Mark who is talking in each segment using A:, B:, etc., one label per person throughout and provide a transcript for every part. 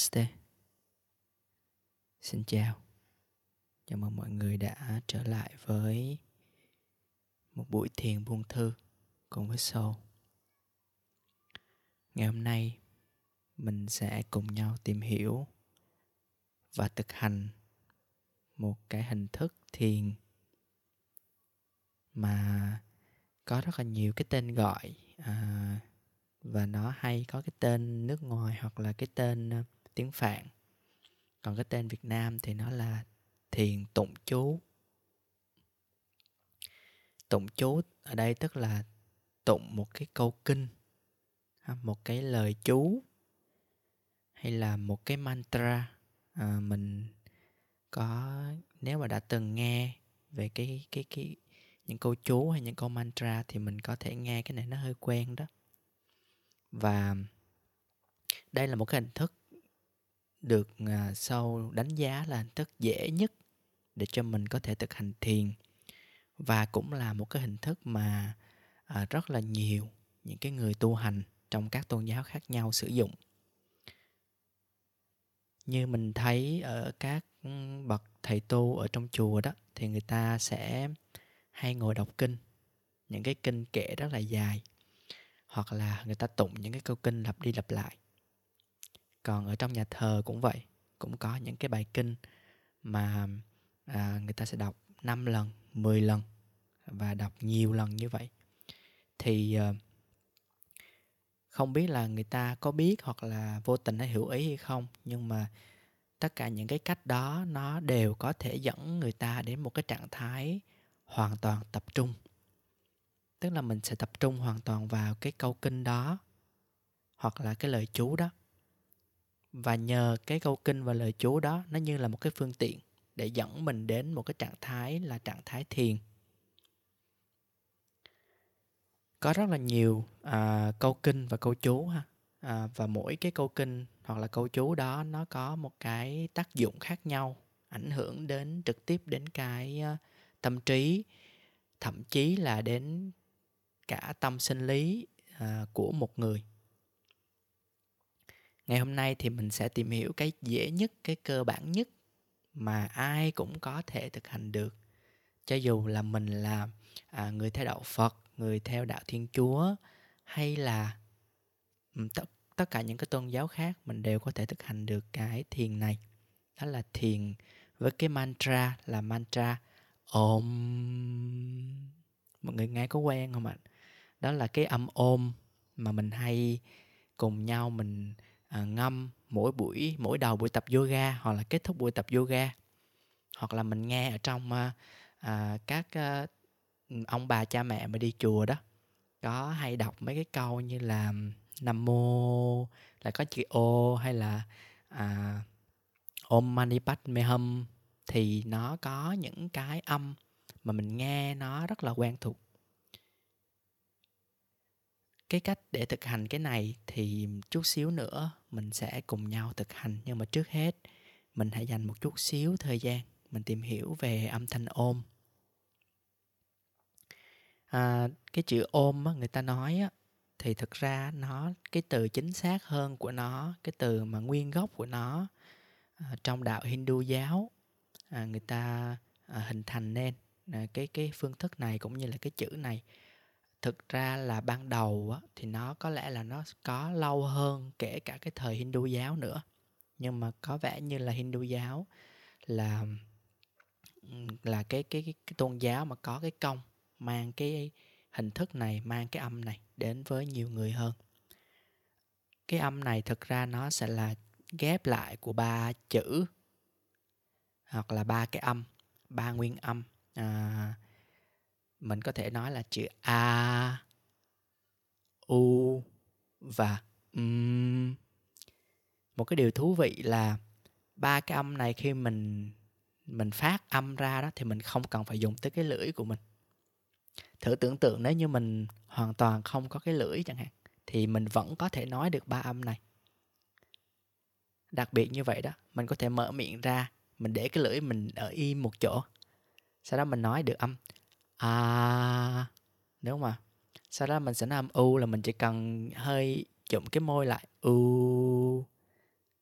A: Namaste. Xin chào. Chào mừng mọi người đã trở lại với một buổi thiền buông thư cùng với Soul. Ngày hôm nay mình sẽ cùng nhau tìm hiểu và thực hành một cái hình thức thiền mà có rất là nhiều cái tên gọi à, và nó hay có cái tên nước ngoài hoặc là cái tên uh, tiếng phạn. Còn cái tên việt nam thì nó là thiền tụng chú. Tụng chú ở đây tức là tụng một cái câu kinh một cái lời chú hay là một cái mantra. À, mình có nếu mà đã từng nghe về cái cái cái những câu chú hay những câu mantra thì mình có thể nghe cái này nó hơi quen đó. Và đây là một cái hình thức được à, sâu đánh giá là hình thức dễ nhất để cho mình có thể thực hành thiền. Và cũng là một cái hình thức mà à, rất là nhiều những cái người tu hành trong các tôn giáo khác nhau sử dụng. Như mình thấy ở các ừ, bậc thầy tu ở trong chùa đó, thì người ta sẽ hay ngồi đọc kinh, những cái kinh kệ rất là dài, hoặc là người ta tụng những cái câu kinh lặp đi lặp lại còn ở trong nhà thờ cũng vậy cũng có những cái bài kinh mà à, người ta sẽ đọc 5 lần 10 lần và đọc nhiều lần như vậy. Thì à, không biết là người ta có biết hoặc là vô tình hay hiểu ý hay không nhưng mà tất cả những cái cách đó nó đều có thể dẫn người ta đến một cái trạng thái hoàn toàn tập trung. Tức là mình sẽ tập trung hoàn toàn vào cái câu kinh đó hoặc là cái lời chú đó và nhờ cái câu kinh và lời chú đó nó như là một cái phương tiện để dẫn mình đến một cái trạng thái là trạng thái thiền. Có rất là nhiều à, câu kinh và câu chú ha. À, và mỗi cái câu kinh hoặc là câu chú đó nó có một cái tác dụng khác nhau ảnh hưởng đến trực tiếp đến cái uh, tâm trí thậm chí là đến cả tâm sinh lý à, của một người ngày hôm nay thì mình sẽ tìm hiểu cái dễ nhất cái cơ bản nhất mà ai cũng có thể thực hành được. Cho dù là mình là à, người theo đạo phật người theo đạo thiên chúa hay là tất tất cả những cái tôn giáo khác mình đều có thể thực hành được cái thiền này. Đó là thiền với cái mantra là mantra ôm mọi người nghe có quen không ạ? Đó là cái âm ôm mà mình hay cùng nhau mình à, ngâm mỗi buổi mỗi đầu buổi tập yoga hoặc là kết thúc buổi tập yoga. Hoặc là mình nghe ở trong à, à, các à, ông bà cha mẹ mà đi chùa đó có hay đọc mấy cái câu như là nam mô là có chữ ô hay là à, om mani padme hum thì nó có những cái âm mà mình nghe nó rất là quen thuộc cái cách để thực hành cái này thì chút xíu nữa mình sẽ cùng nhau thực hành. Nhưng mà trước hết mình hãy dành một chút xíu thời gian mình tìm hiểu về âm thanh ôm. À, cái chữ ôm á, người ta nói á, thì thực ra nó cái từ chính xác hơn của nó cái từ mà nguyên gốc của nó à, trong đạo Hindu giáo à, người ta à, hình thành nên à, cái cái phương thức này cũng như là cái chữ này thực ra là ban đầu á, thì nó có lẽ là nó có lâu hơn kể cả cái thời Hindu giáo nữa. Nhưng mà có vẻ như là Hindu giáo là là cái cái cái, cái tôn giáo mà có cái công mang cái hình thức này mang cái âm này đến với nhiều người hơn. Cái âm này thực ra nó sẽ là ghép lại của ba chữ hoặc là ba cái âm ba nguyên âm à, mình có thể nói là chữ a, u và um. một cái điều thú vị là ba cái âm này khi mình mình phát âm ra đó thì mình không cần phải dùng tới cái lưỡi của mình. Thử tưởng tượng nếu như mình hoàn toàn không có cái lưỡi chẳng hạn, thì mình vẫn có thể nói được ba âm này. Đặc biệt như vậy đó, mình có thể mở miệng ra, mình để cái lưỡi mình ở im một chỗ. Sau đó mình nói được âm à nếu mà sau đó mình sẽ làm u là mình chỉ cần hơi chụm cái môi lại u.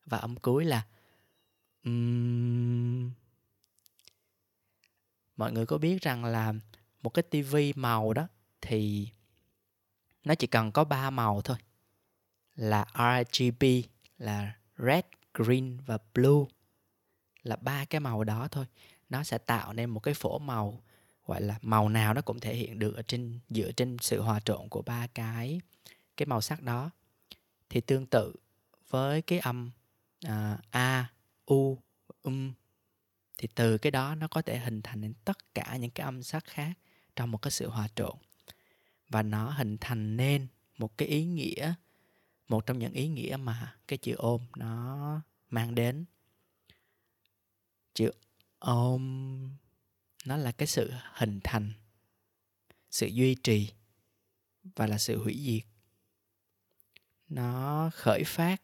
A: Và âm cuối là um. mọi người có biết rằng là một cái tivi màu đó thì nó chỉ cần có ba màu thôi. Là RGB là red, green và blue. Là ba cái màu đó thôi. Nó sẽ tạo nên một cái phổ màu gọi là màu nào nó cũng thể hiện được ở trên dựa trên sự hòa trộn của ba cái cái màu sắc đó. Thì tương tự với cái âm à, a u um thì từ cái đó nó có thể hình thành nên tất cả những cái âm sắc khác trong một cái sự hòa trộn. Và nó hình thành nên một cái ý nghĩa một trong những ý nghĩa mà cái chữ ôm nó mang đến. Chữ ôm nó là cái sự hình thành sự duy trì và là sự hủy diệt. Nó khởi phát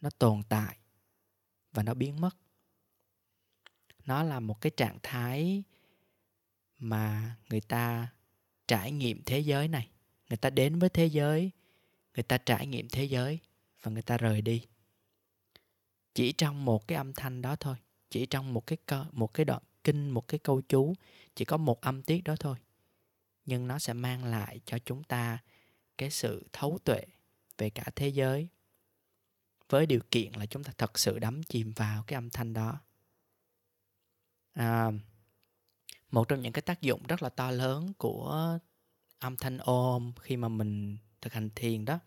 A: nó tồn tại và nó biến mất. Nó là một cái trạng thái mà người ta trải nghiệm thế giới này. Người ta đến với thế giới người ta trải nghiệm thế giới và người ta rời đi. Chỉ trong một cái âm thanh đó thôi chỉ trong một cái cơ, một cái đoạn kinh một cái câu chú chỉ có một âm tiết đó thôi. Nhưng nó sẽ mang lại cho chúng ta cái sự thấu tuệ về cả thế giới. Với điều kiện là chúng ta thật sự đắm chìm vào cái âm thanh đó. À, một trong những cái tác dụng rất là to lớn của âm thanh ôm khi mà mình thực hành thiền đó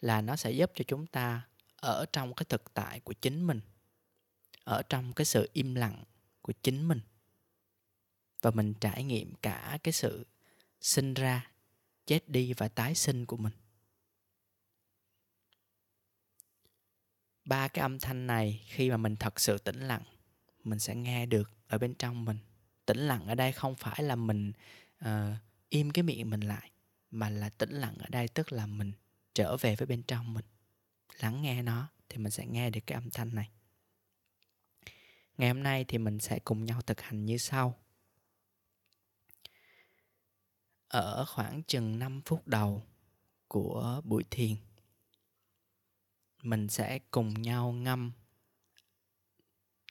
A: là nó sẽ giúp cho chúng ta ở trong cái thực tại của chính mình ở trong cái sự im lặng của chính mình. Và mình trải nghiệm cả cái sự sinh ra chết đi và tái sinh của mình. Ba cái âm thanh này khi mà mình thật sự tĩnh lặng mình sẽ nghe được ở bên trong mình. Tĩnh lặng ở đây không phải là mình uh, im cái miệng mình lại mà là tĩnh lặng ở đây tức là mình trở về với bên trong mình. Lắng nghe nó thì mình sẽ nghe được cái âm thanh này ngày hôm nay thì mình sẽ cùng nhau thực hành như sau. Ở khoảng chừng 5 phút đầu của buổi thiền, mình sẽ cùng nhau ngâm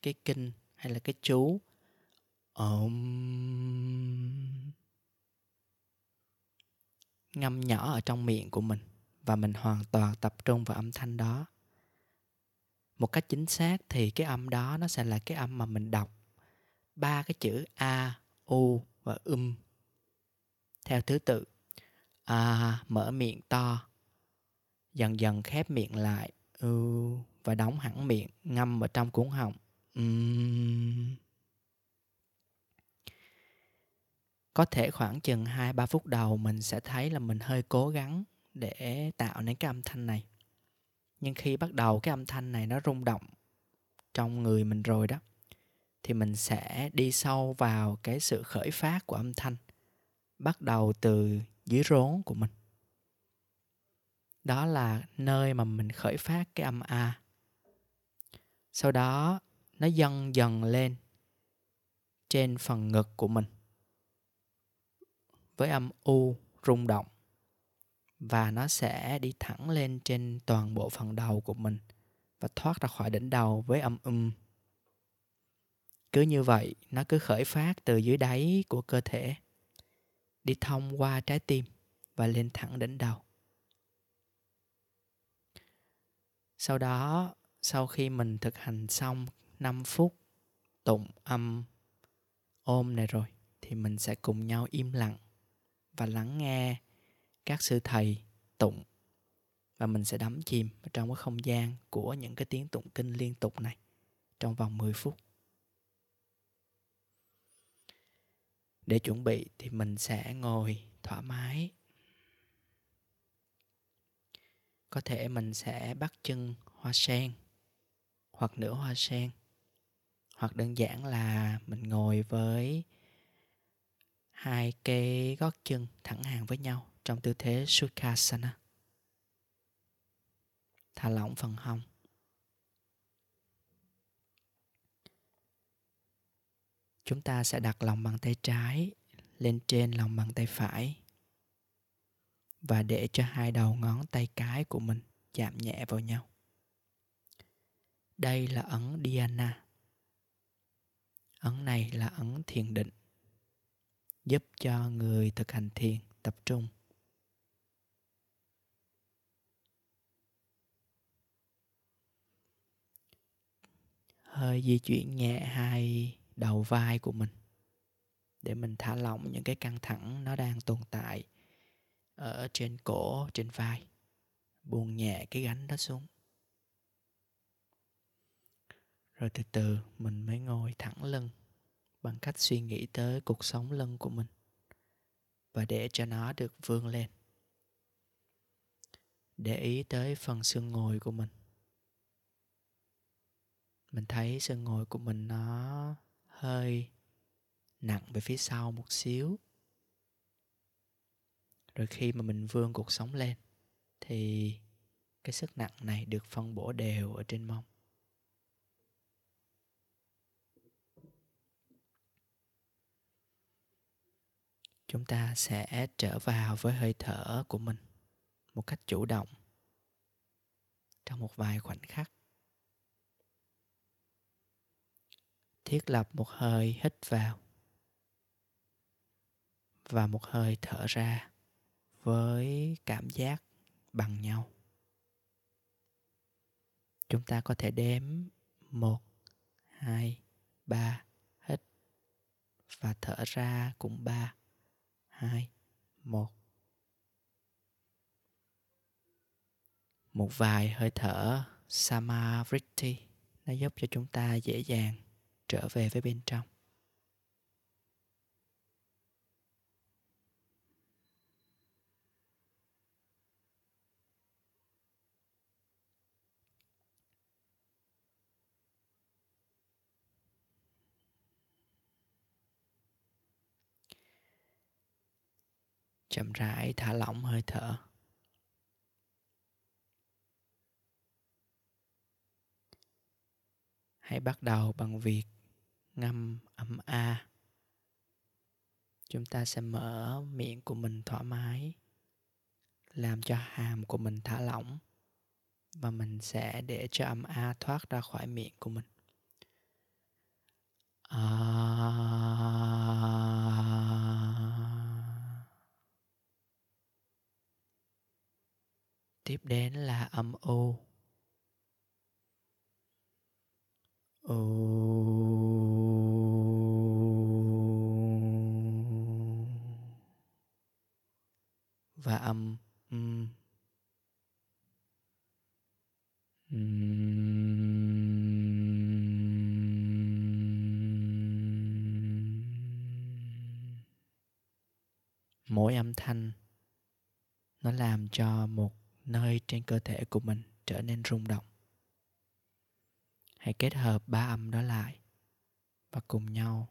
A: cái kinh hay là cái chú ôm ngâm nhỏ ở trong miệng của mình và mình hoàn toàn tập trung vào âm thanh đó một cách chính xác thì cái âm đó nó sẽ là cái âm mà mình đọc. Ba cái chữ a, u và um. Theo thứ tự, a, mở miệng to, dần dần khép miệng lại, u và đóng hẳn miệng, ngâm ở trong cuốn họng um. có thể khoảng chừng 2-3 phút đầu mình sẽ thấy là mình hơi cố gắng để tạo nên cái âm thanh này nhưng khi bắt đầu cái âm thanh này nó rung động trong người mình rồi đó, thì mình sẽ đi sâu vào cái sự khởi phát của âm thanh bắt đầu từ dưới rốn của mình. Đó là nơi mà mình khởi phát cái âm a. Sau đó, nó dần dần lên trên phần ngực của mình với âm u rung động và nó sẽ đi thẳng lên trên toàn bộ phần đầu của mình và thoát ra khỏi đỉnh đầu với âm um. Cứ như vậy, nó cứ khởi phát từ dưới đáy của cơ thể, đi thông qua trái tim và lên thẳng đỉnh đầu. Sau đó, sau khi mình thực hành xong 5 phút tụng âm ôm này rồi thì mình sẽ cùng nhau im lặng và lắng nghe các sư thầy tụng và mình sẽ đắm chìm trong cái không gian của những cái tiếng tụng kinh liên tục này trong vòng 10 phút. để chuẩn bị thì mình sẽ ngồi thoải mái có thể mình sẽ bắt chân hoa sen hoặc nửa hoa sen, hoặc đơn giản là mình ngồi với hai cái gót chân thẳng hàng với nhau trong tư thế Sukhasana. Thả lỏng phần hông. Chúng ta sẽ đặt lòng bàn tay trái lên trên lòng bàn tay phải và để cho hai đầu ngón tay cái của mình chạm nhẹ vào nhau. Đây là ấn Dhyana. Ấn này là ấn thiền định, giúp cho người thực hành thiền tập trung. Hơi di chuyển nhẹ hai đầu vai của mình để mình thả lỏng những cái căng thẳng nó đang tồn tại ở trên cổ, trên vai. Buông nhẹ cái gánh đó xuống. Rồi từ từ mình mới ngồi thẳng lưng bằng cách suy nghĩ tới cuộc sống lưng của mình và để cho nó được vươn lên. Để ý tới phần xương ngồi của mình. Mình thấy sân ngồi của mình nó hơi nặng về phía sau một xíu. Rồi khi mà mình vươn cuộc sống lên, thì cái sức nặng này được phân bổ đều ở trên mông. Chúng ta sẽ trở vào với hơi thở của mình một cách chủ động trong một vài khoảnh khắc. Thiết lập một hơi hít vào và một hơi thở ra với cảm giác bằng nhau. Chúng ta có thể đếm một, hai, ba, hít và thở ra cũng ba, hai, một. Một vài hơi thở samavriti, nó giúp cho chúng ta dễ dàng trở về với bên trong. Chậm rãi thả lỏng hơi thở. Hãy bắt đầu bằng việc ngâm âm a. Chúng ta sẽ mở miệng của mình thoải mái, làm cho hàm của mình thả lỏng và mình sẽ để cho âm a thoát ra khỏi miệng của mình. À... tiếp đến là âm u. U. và âm. Um. mỗi âm thanh, nó làm cho một nơi trên cơ thể của mình trở nên rung động. Hãy kết hợp ba âm đó lại và cùng nhau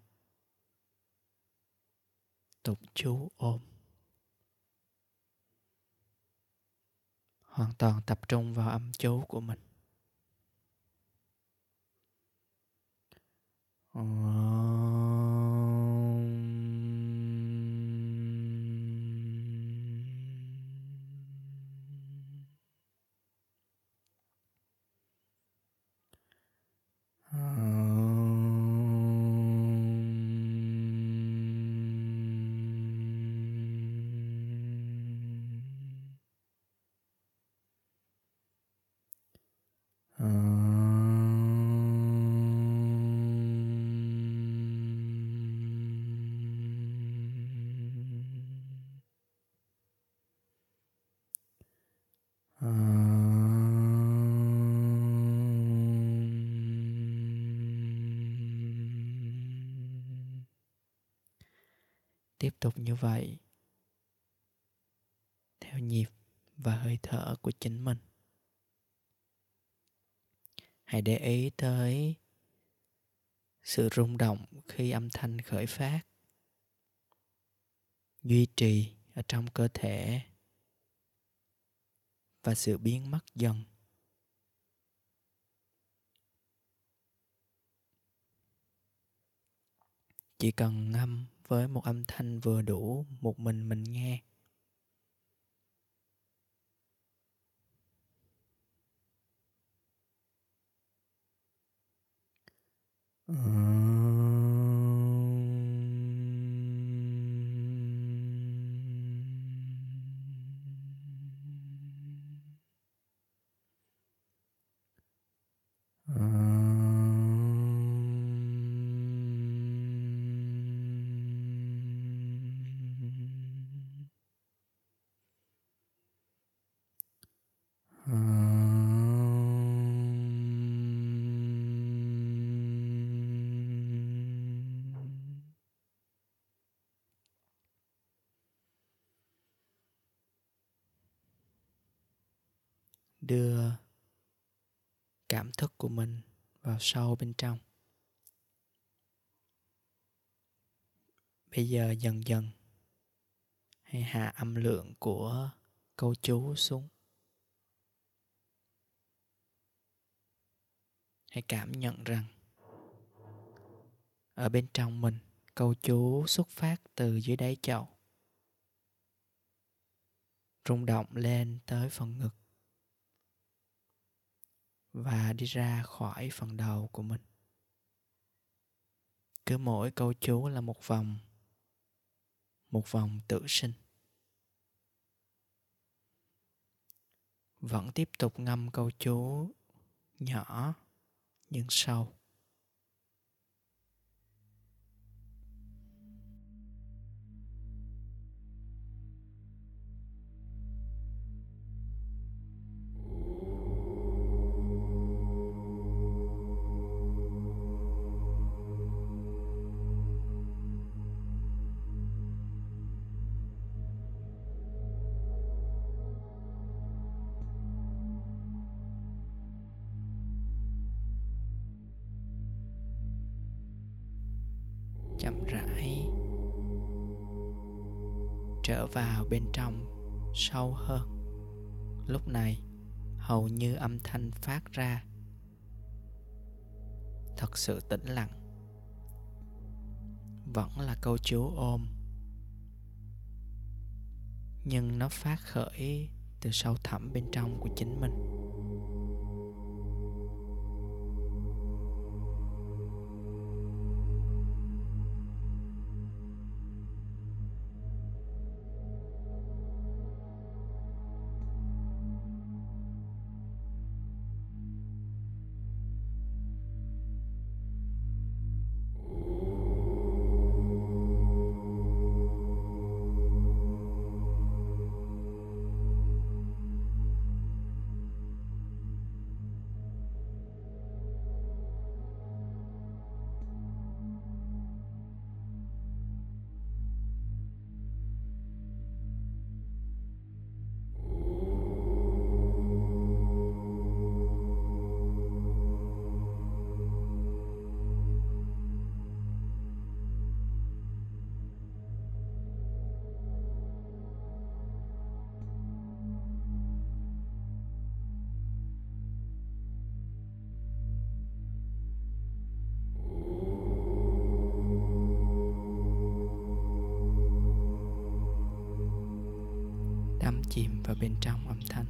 A: tụng chú ôm. hoàn toàn tập trung vào âm chú của mình. Um... tục như vậy. Theo nhịp và hơi thở của chính mình. Hãy để ý tới sự rung động khi âm thanh khởi phát. Duy trì ở trong cơ thể và sự biến mất dần. Chỉ cần ngâm với một âm thanh vừa đủ một mình mình nghe. Ờ. đưa cảm thức của mình vào sâu bên trong. Bây giờ dần dần, hãy hạ âm lượng của câu chú xuống. Hãy cảm nhận rằng, ở bên trong mình, câu chú xuất phát từ dưới đáy chậu, rung động lên tới phần ngực và đi ra khỏi phần đầu của mình. Cứ mỗi câu chú là một vòng một vòng tự sinh. Vẫn tiếp tục ngâm câu chú nhỏ nhưng sâu. Bên trong sâu hơn. Lúc này, hầu như âm thanh phát ra. Thật sự tĩnh lặng. Vẫn là câu chú ôm. Nhưng nó phát khởi từ sâu thẳm bên trong của chính mình. Vào bên trong âm thanh.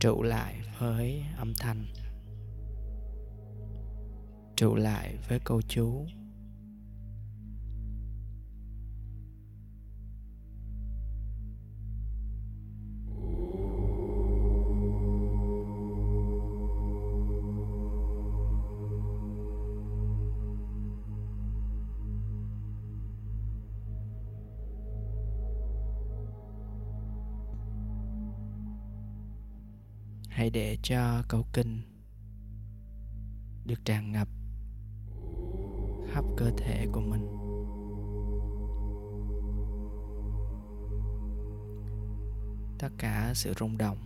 A: Trụ lại với âm thanh trụ lại với câu chú. Cho cầu kinh được tràn ngập khắp cơ thể của mình. Tất cả sự rung động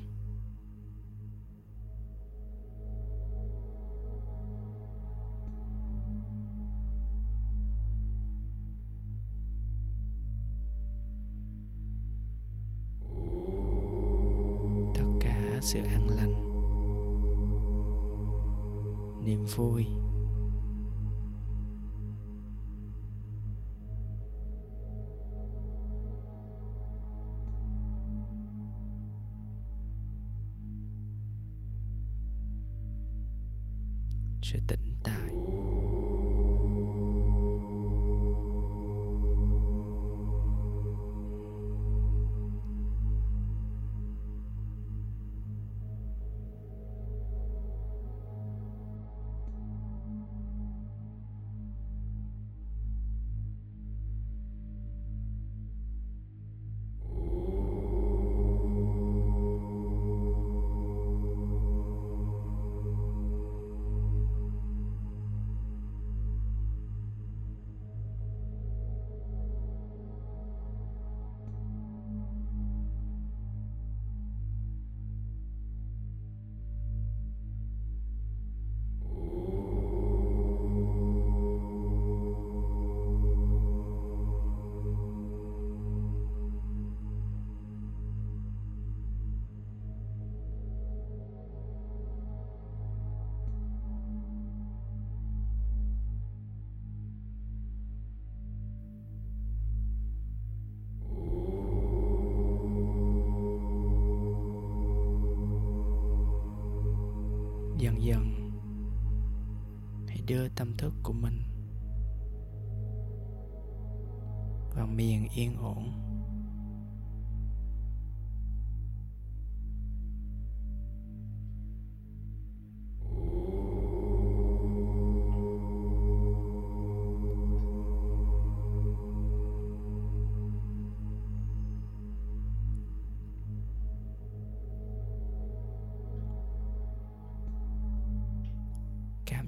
A: tất cả sự an lành niềm vui. Sự tĩnh đưa tâm thức của mình vào miền yên ổn.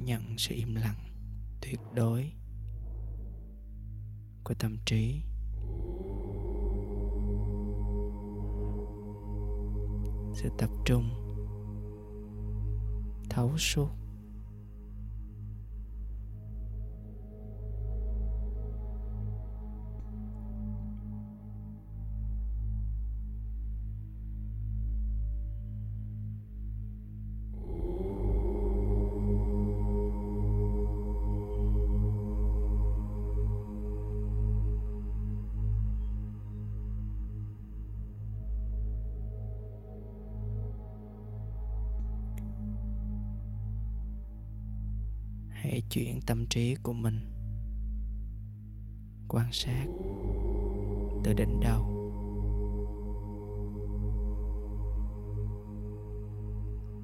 A: Nhận sự im lặng tuyệt đối của tâm trí. Sự tập trung thấu suốt hãy chuyển tâm trí của mình. Quan sát từ đỉnh đầu.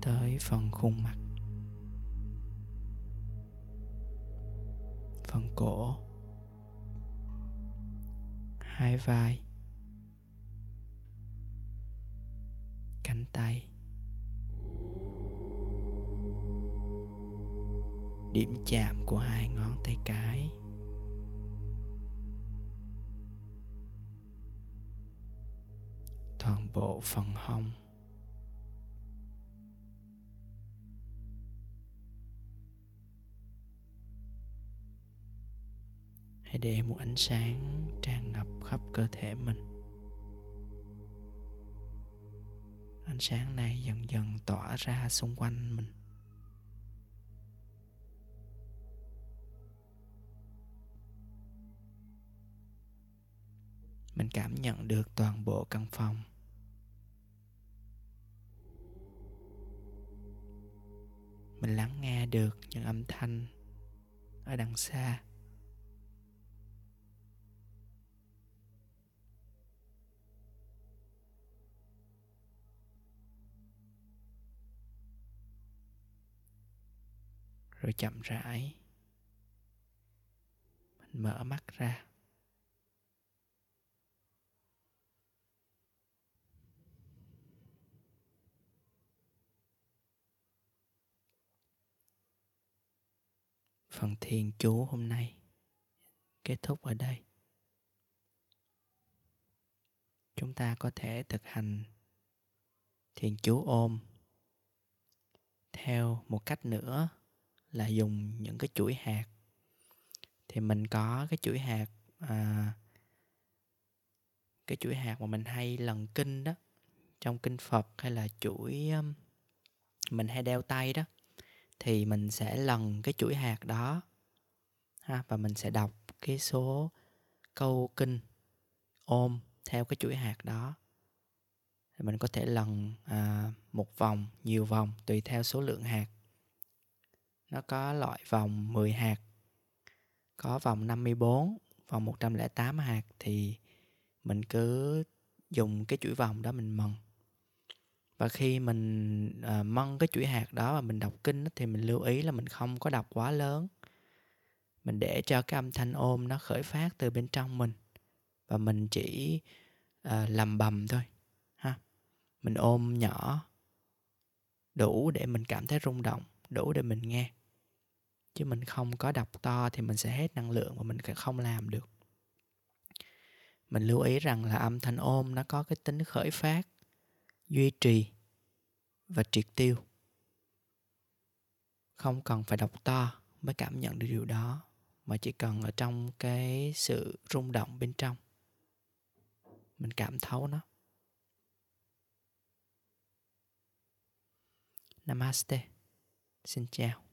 A: Tới phần khuôn mặt. Phần cổ. Hai vai. Cánh tay. Điểm chạm của hai ngón tay cái. Toàn bộ phần hông. Hãy để một ánh sáng tràn ngập khắp cơ thể mình. Ánh sáng này dần dần tỏa ra xung quanh mình. Mình cảm nhận được toàn bộ căn phòng. Mình lắng nghe được những âm thanh ở đằng xa. Rồi chậm rãi, mình mở mắt ra. Phần thiền chú hôm nay. Kết thúc ở đây. Chúng ta có thể thực hành thiền chú ôm. Theo một cách nữa là dùng những cái chuỗi hạt. Thì mình có cái chuỗi hạt à, cái chuỗi hạt mà mình hay lần kinh đó trong kinh Phật hay là chuỗi um, mình hay đeo tay đó thì mình sẽ lần cái chuỗi hạt đó ha và mình sẽ đọc cái số câu kinh ôm theo cái chuỗi hạt đó. Thì mình có thể lần à, một vòng nhiều vòng tùy theo số lượng hạt. Nó có loại vòng 10 hạt có vòng 54 vòng 108 hạt thì mình cứ dùng cái chuỗi vòng đó mình mần và khi mình ờ, uh, mân cái chuỗi hạt đó và mình đọc kinh đó, thì mình lưu ý là mình không có đọc quá lớn. Mình để cho cái âm thanh ôm nó khởi phát từ bên trong mình và mình chỉ uh, lầm bầm thôi ha. Mình ôm nhỏ đủ để mình cảm thấy rung động đủ để mình nghe. Chứ mình không có đọc to thì mình sẽ hết năng lượng và mình không làm được. Mình lưu ý rằng là âm thanh ôm nó có cái tính khởi phát duy trì và triệt tiêu. Không cần phải đọc to mới cảm nhận được điều đó, mà chỉ cần ở trong cái sự rung động bên trong, mình cảm thấu nó. Namaste. Xin chào.